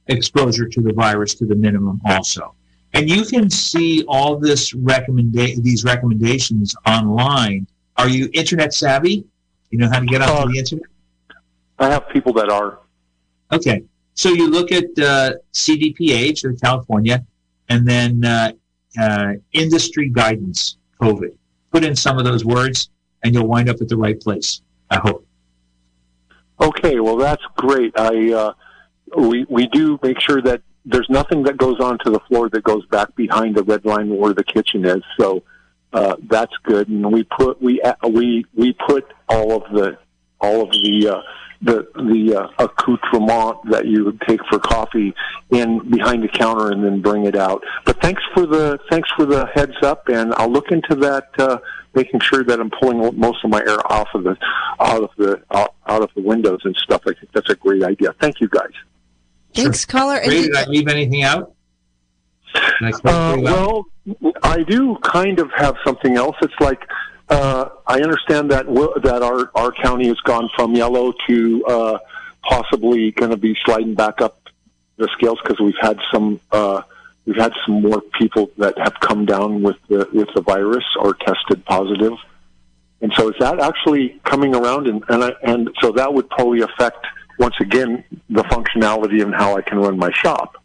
exposure to the virus to the minimum also. And you can see all this recommenda- these recommendations online. Are you internet savvy? You know how to get onto Uh, the internet? I have people that are. Okay. So you look at uh, CDPH or California, and then uh, uh, industry guidance COVID. Put in some of those words, and you'll wind up at the right place. I hope. Okay, well that's great. I uh, we we do make sure that there's nothing that goes onto the floor that goes back behind the red line where the kitchen is. So uh, that's good. And we put we uh, we we put all of the all of the uh, the the uh, accoutrement that you would take for coffee in behind the counter and then bring it out. But thanks for the thanks for the heads up, and I'll look into that. Uh, making sure that I'm pulling most of my air off of the out of the out, out of the windows and stuff. I think that's a great idea. Thank you guys. Thanks, caller. And Ray, did- did I leave anything out? Did I Uh, well? well, I do kind of have something else. It's like uh, I understand that that our our county has gone from yellow to uh, possibly going to be sliding back up the scales because we've had some uh, we've had some more people that have come down with the with the virus or tested positive. And so is that actually coming around? And and, I, and so that would probably affect once again the functionality and how I can run my shop.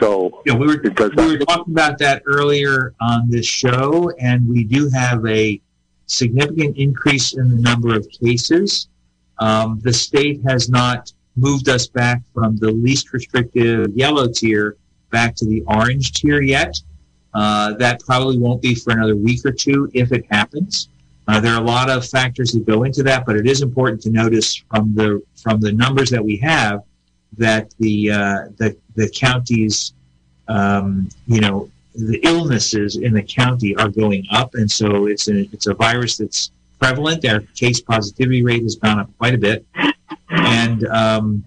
So Yeah, we were we were talking about that earlier on this show, and we do have a significant increase in the number of cases. Um, the state has not moved us back from the least restrictive yellow tier back to the orange tier yet. Uh, that probably won't be for another week or two if it happens. Uh, there are a lot of factors that go into that, but it is important to notice from the from the numbers that we have that the uh, the the counties, um, you know, the illnesses in the county are going up, and so it's a it's a virus that's prevalent. Our case positivity rate has gone up quite a bit, and um,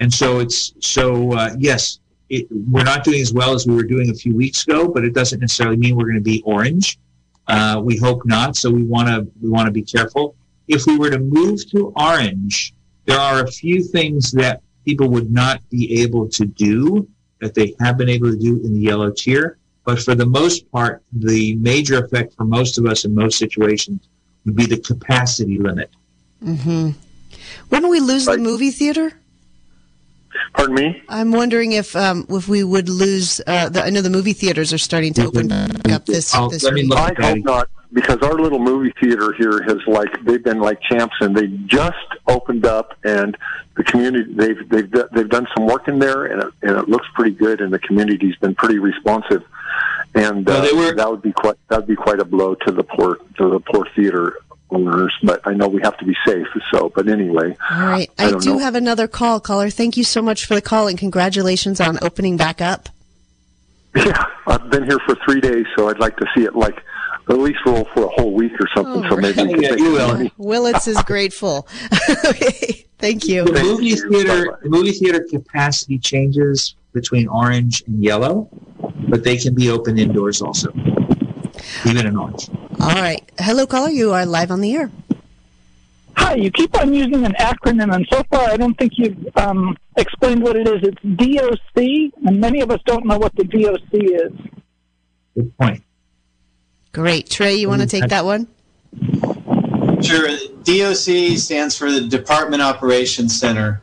and so it's so uh, yes, it, we're not doing as well as we were doing a few weeks ago, but it doesn't necessarily mean we're going to be orange. Uh, we hope not. So we want to we want to be careful. If we were to move to orange, there are a few things that people would not be able to do that they have been able to do in the yellow tier. But for the most part, the major effect for most of us in most situations would be the capacity limit. Mhm. Wouldn't we lose the movie theater? pardon me. I'm wondering if um, if we would lose. Uh, the, I know the movie theaters are starting to open up this I'll- this let me week. look. I hope not, because our little movie theater here has like they've been like champs, and they just opened up, and the community they've they've they've done some work in there, and it, and it looks pretty good, and the community's been pretty responsive, and uh, they were- that would be quite that would be quite a blow to the poor to the poor theater owners. But I know we have to be safe. So, but anyway, All right, I I, don't do know. have another call, caller. Thank you so much for the call and congratulations on opening back up. yeah, I've been here for three days, so I'd like to see it like at least roll for a whole week or something. Oh, so maybe we can Yeah, you will. Willits is grateful. okay, thank you. The movie you. theater, Bye-bye. the movie theater capacity changes between orange and yellow, but they can be open indoors also, even in orange. All right, hello, caller. You are live on the air. Hi, you keep on using an acronym, and so far I don't think you've um, explained what it is. It's DOC, and many of us don't know what the DOC is. Good point. Great, Trey. You want to take that one? Sure. DOC stands for the Department Operations Center.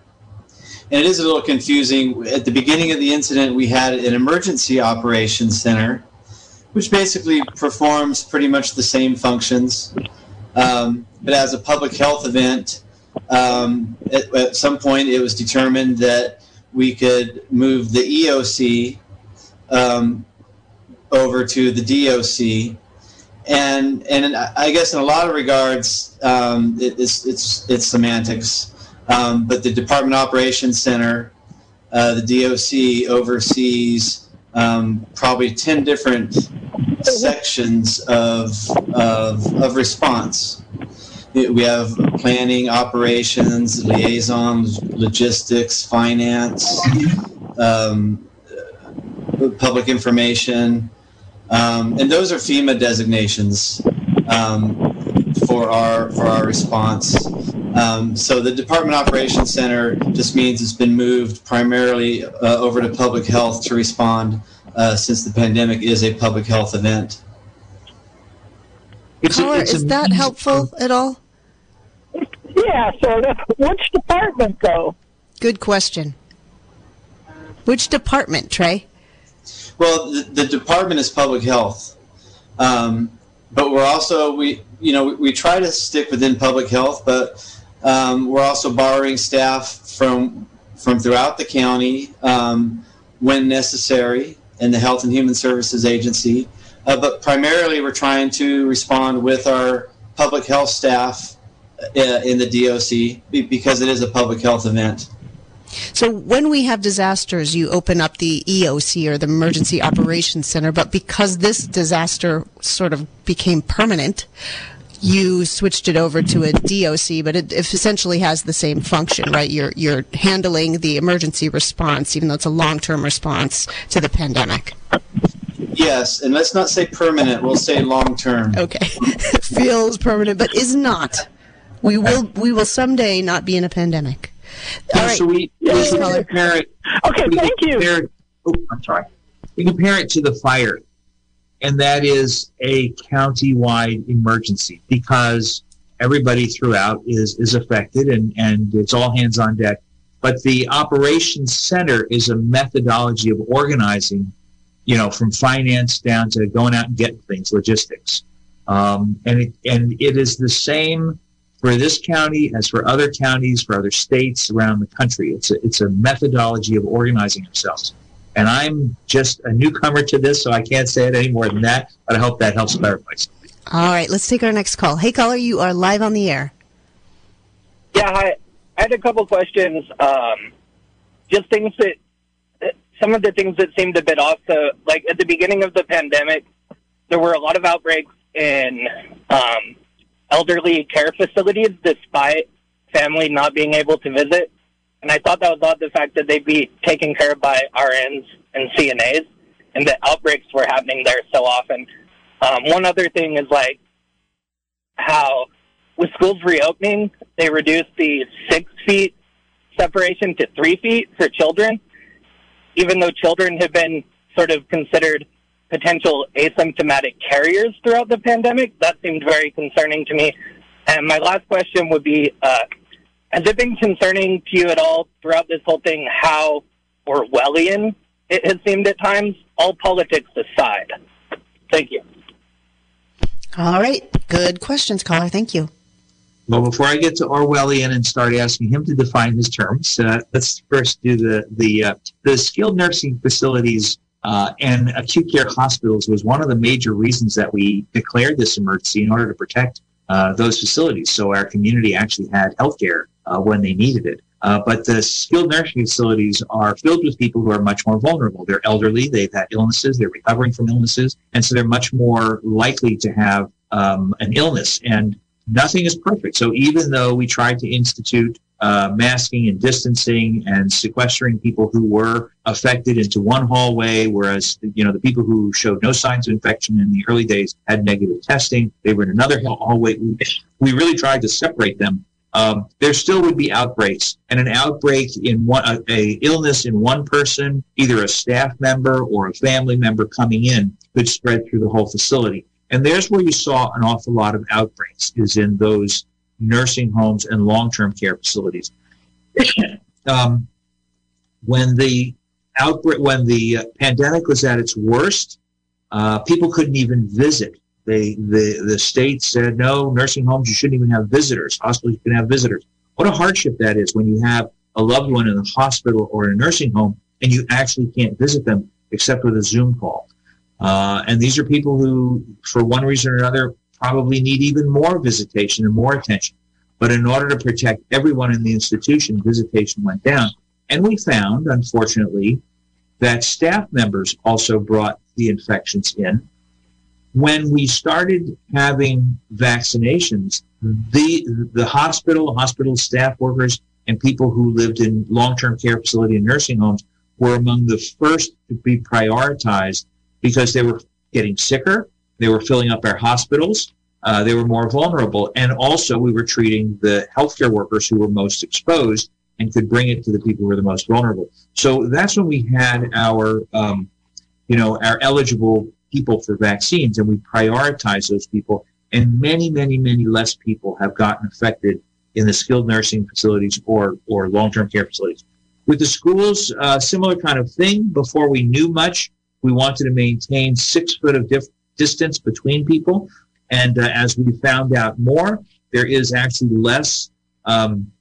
And it is a little confusing. At the beginning of the incident, we had an emergency operations center, which basically performs pretty much the same functions. Um, but as a public health event, um, at, at some point it was determined that we could move the EOC um, over to the DOC and and I guess in a lot of regards, um, it, it's it's it's semantics. Um, but the Department Operations Center, uh, the DOC oversees um, probably ten different sections of of of response. We have planning, operations, liaisons, logistics, finance, um, public information. Um, and those are FEMA designations um, for our for our response. Um, so the Department Operations Center just means it's been moved primarily uh, over to public health to respond uh, since the pandemic is a public health event. It's Caller, a, is that helpful at all? Yeah, sort of. Which department, though? Good question. Which department, Trey? Well, the, the department is public health, um, but we're also we you know we, we, try to stick within public health, but um, we're also borrowing staff from from throughout the county um, when necessary in the Health and Human Services Agency. Uh, but primarily, we're trying to respond with our public health staff uh, in the DOC because it is a public health event. So when we have disasters, you open up the EOC or the Emergency Operations Center, but because this disaster sort of became permanent, you switched it over to a DOC, but it, essentially has the same function, right? You're you're handling the emergency response, even though it's a long-term response to the pandemic. Yes, and let's not say permanent. We'll say long-term. Okay, feels permanent, but is not. We will we will someday not be in a pandemic. All right. So we, we compare it. Okay, thank you. It, oh, I'm sorry. We compare it to the fire, and that is a county-wide emergency because everybody throughout is is affected, and and it's all hands on deck. But the operations center is a methodology of organizing, you know, from finance down to going out and getting things, logistics, um, and it, and it is the same for this county as for other counties, for other states around the country. It's a, it's a methodology of organizing ourselves. And I'm just a newcomer to this, so I can't say it any more than that, but I hope that helps clarify something. All right, let's take our next call. Hey, caller, you are live on the air. Yeah, hi. I had a couple questions. Um, just things that, some of the things that seemed a bit off. So, like at the beginning of the pandemic, there were a lot of outbreaks in um, elderly care facilities despite family not being able to visit. And I thought that was odd the fact that they'd be taken care of by RNs and CNAs and the outbreaks were happening there so often. Um, one other thing is like how with schools reopening, they reduced the six feet separation to three feet for children, even though children have been sort of considered potential asymptomatic carriers throughout the pandemic. That seemed very concerning to me. And my last question would be, uh, has it been concerning to you at all throughout this whole thing how Orwellian it has seemed at times, all politics aside? Thank you. All right. Good questions, caller. Thank you. Well, before I get to Orwellian and start asking him to define his terms, uh, let's first do the the uh, the skilled nursing facilities uh, and acute care hospitals was one of the major reasons that we declared this emergency in order to protect uh, those facilities. So our community actually had health care uh, when they needed it. Uh, but the skilled nursing facilities are filled with people who are much more vulnerable. They're elderly, they've had illnesses, they're recovering from illnesses, and so they're much more likely to have um, an illness. And nothing is perfect. So even though we tried to institute uh, masking and distancing and sequestering people who were affected into one hallway, whereas you know the people who showed no signs of infection in the early days had negative testing. They were in another hallway. We really tried to separate them. Um, there still would be outbreaks, and an outbreak in one a, a illness in one person, either a staff member or a family member coming in, could spread through the whole facility. And there's where you saw an awful lot of outbreaks, is in those nursing homes and long-term care facilities. um, when the outbreak, when the uh, pandemic was at its worst, uh, people couldn't even visit. They, the the state said no, nursing homes you shouldn't even have visitors. Hospitals you can have visitors. What a hardship that is when you have a loved one in a hospital or in a nursing home and you actually can't visit them except with a Zoom call. Uh, and these are people who, for one reason or another, probably need even more visitation and more attention. But in order to protect everyone in the institution, visitation went down. And we found, unfortunately, that staff members also brought the infections in. When we started having vaccinations, the, the hospital, hospital staff workers, and people who lived in long-term care facility and nursing homes were among the first to be prioritized because they were getting sicker, they were filling up our hospitals. Uh, they were more vulnerable. And also, we were treating the healthcare workers who were most exposed and could bring it to the people who were the most vulnerable. So that's when we had our um, you know, our eligible people for vaccines, and we prioritize those people. And many, many, many less people have gotten affected in the skilled nursing facilities or or long term care facilities. With the schools, uh, similar kind of thing. Before we knew much, we wanted to maintain six foot of distance between people. And uh, as we found out more, there is actually less um,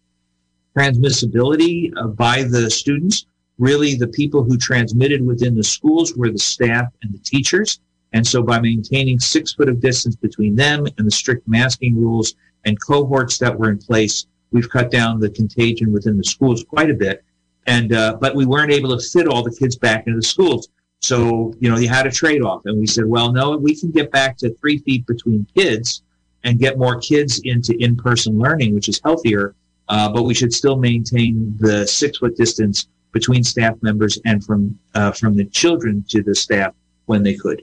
transmissibility uh, by the students. Really, the people who transmitted within the schools were the staff and the teachers. And so by maintaining six foot of distance between them and the strict masking rules and cohorts that were in place, we've cut down the contagion within the schools quite a bit. And, uh, but we weren't able to fit all the kids back into the schools. So, you know, you had a trade off. And we said, well, no, we can get back to three feet between kids and get more kids into in person learning, which is healthier. Uh, but we should still maintain the six foot distance between staff members and from uh, from the children to the staff when they could.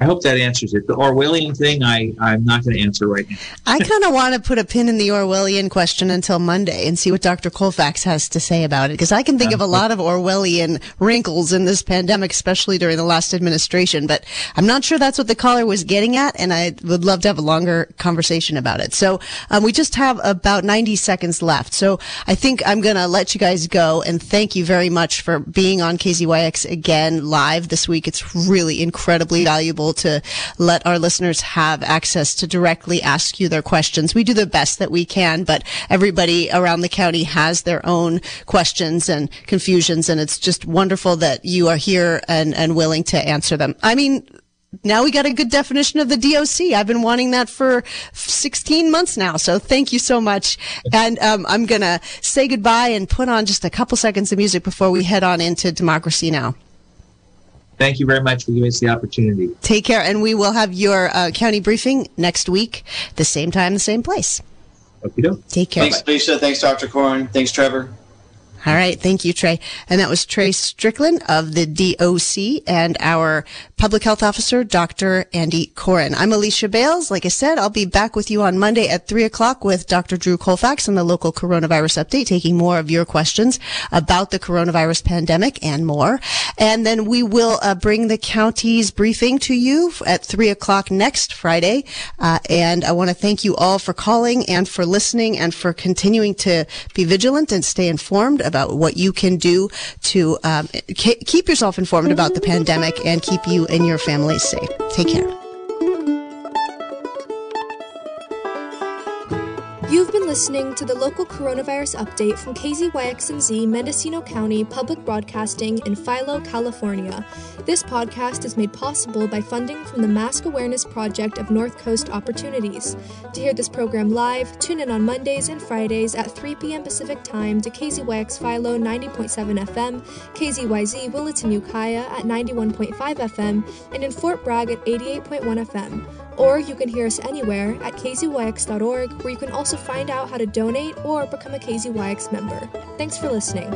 I hope that answers it. The Orwellian thing, I, I'm not going to answer right now. I kind of want to put a pin in the Orwellian question until Monday and see what Dr. Colfax has to say about it, because I can think of a lot of Orwellian wrinkles in this pandemic, especially during the last administration. But I'm not sure that's what the caller was getting at, and I would love to have a longer conversation about it. So um, we just have about 90 seconds left. So I think I'm going to let you guys go, and thank you very much for being on KZYX again live this week. It's really incredibly valuable to let our listeners have access to directly ask you their questions. We do the best that we can, but everybody around the county has their own questions and confusions, and it's just wonderful that you are here and, and willing to answer them. I mean, now we got a good definition of the DOC. I've been wanting that for 16 months now. So thank you so much. And um, I'm going to say goodbye and put on just a couple seconds of music before we head on into Democracy Now! Thank you very much for giving us the opportunity. Take care, and we will have your uh, county briefing next week, the same time, the same place. Okay, Take care. Thanks, Lisa. Thanks, Dr. Coren. Thanks, Trevor. All right. Thank you, Trey. And that was Trey Strickland of the DOC and our public health officer, Dr. Andy Coren. I'm Alicia Bales. Like I said, I'll be back with you on Monday at three o'clock with Dr. Drew Colfax and the local coronavirus update, taking more of your questions about the coronavirus pandemic and more. And then we will uh, bring the county's briefing to you at three o'clock next Friday. Uh, and I want to thank you all for calling and for listening and for continuing to be vigilant and stay informed about what you can do to um, keep yourself informed about the pandemic and keep you and your family safe. Take care. You've been listening to the local coronavirus update from KZYX&Z Mendocino County Public Broadcasting in Philo, California. This podcast is made possible by funding from the Mask Awareness Project of North Coast Opportunities. To hear this program live, tune in on Mondays and Fridays at 3 p.m. Pacific Time to KZYX Philo 90.7 FM, KZYZ Ukiah at 91.5 FM, and in Fort Bragg at 88.1 FM. Or you can hear us anywhere at kzyx.org, where you can also find out how to donate or become a KZYX member. Thanks for listening.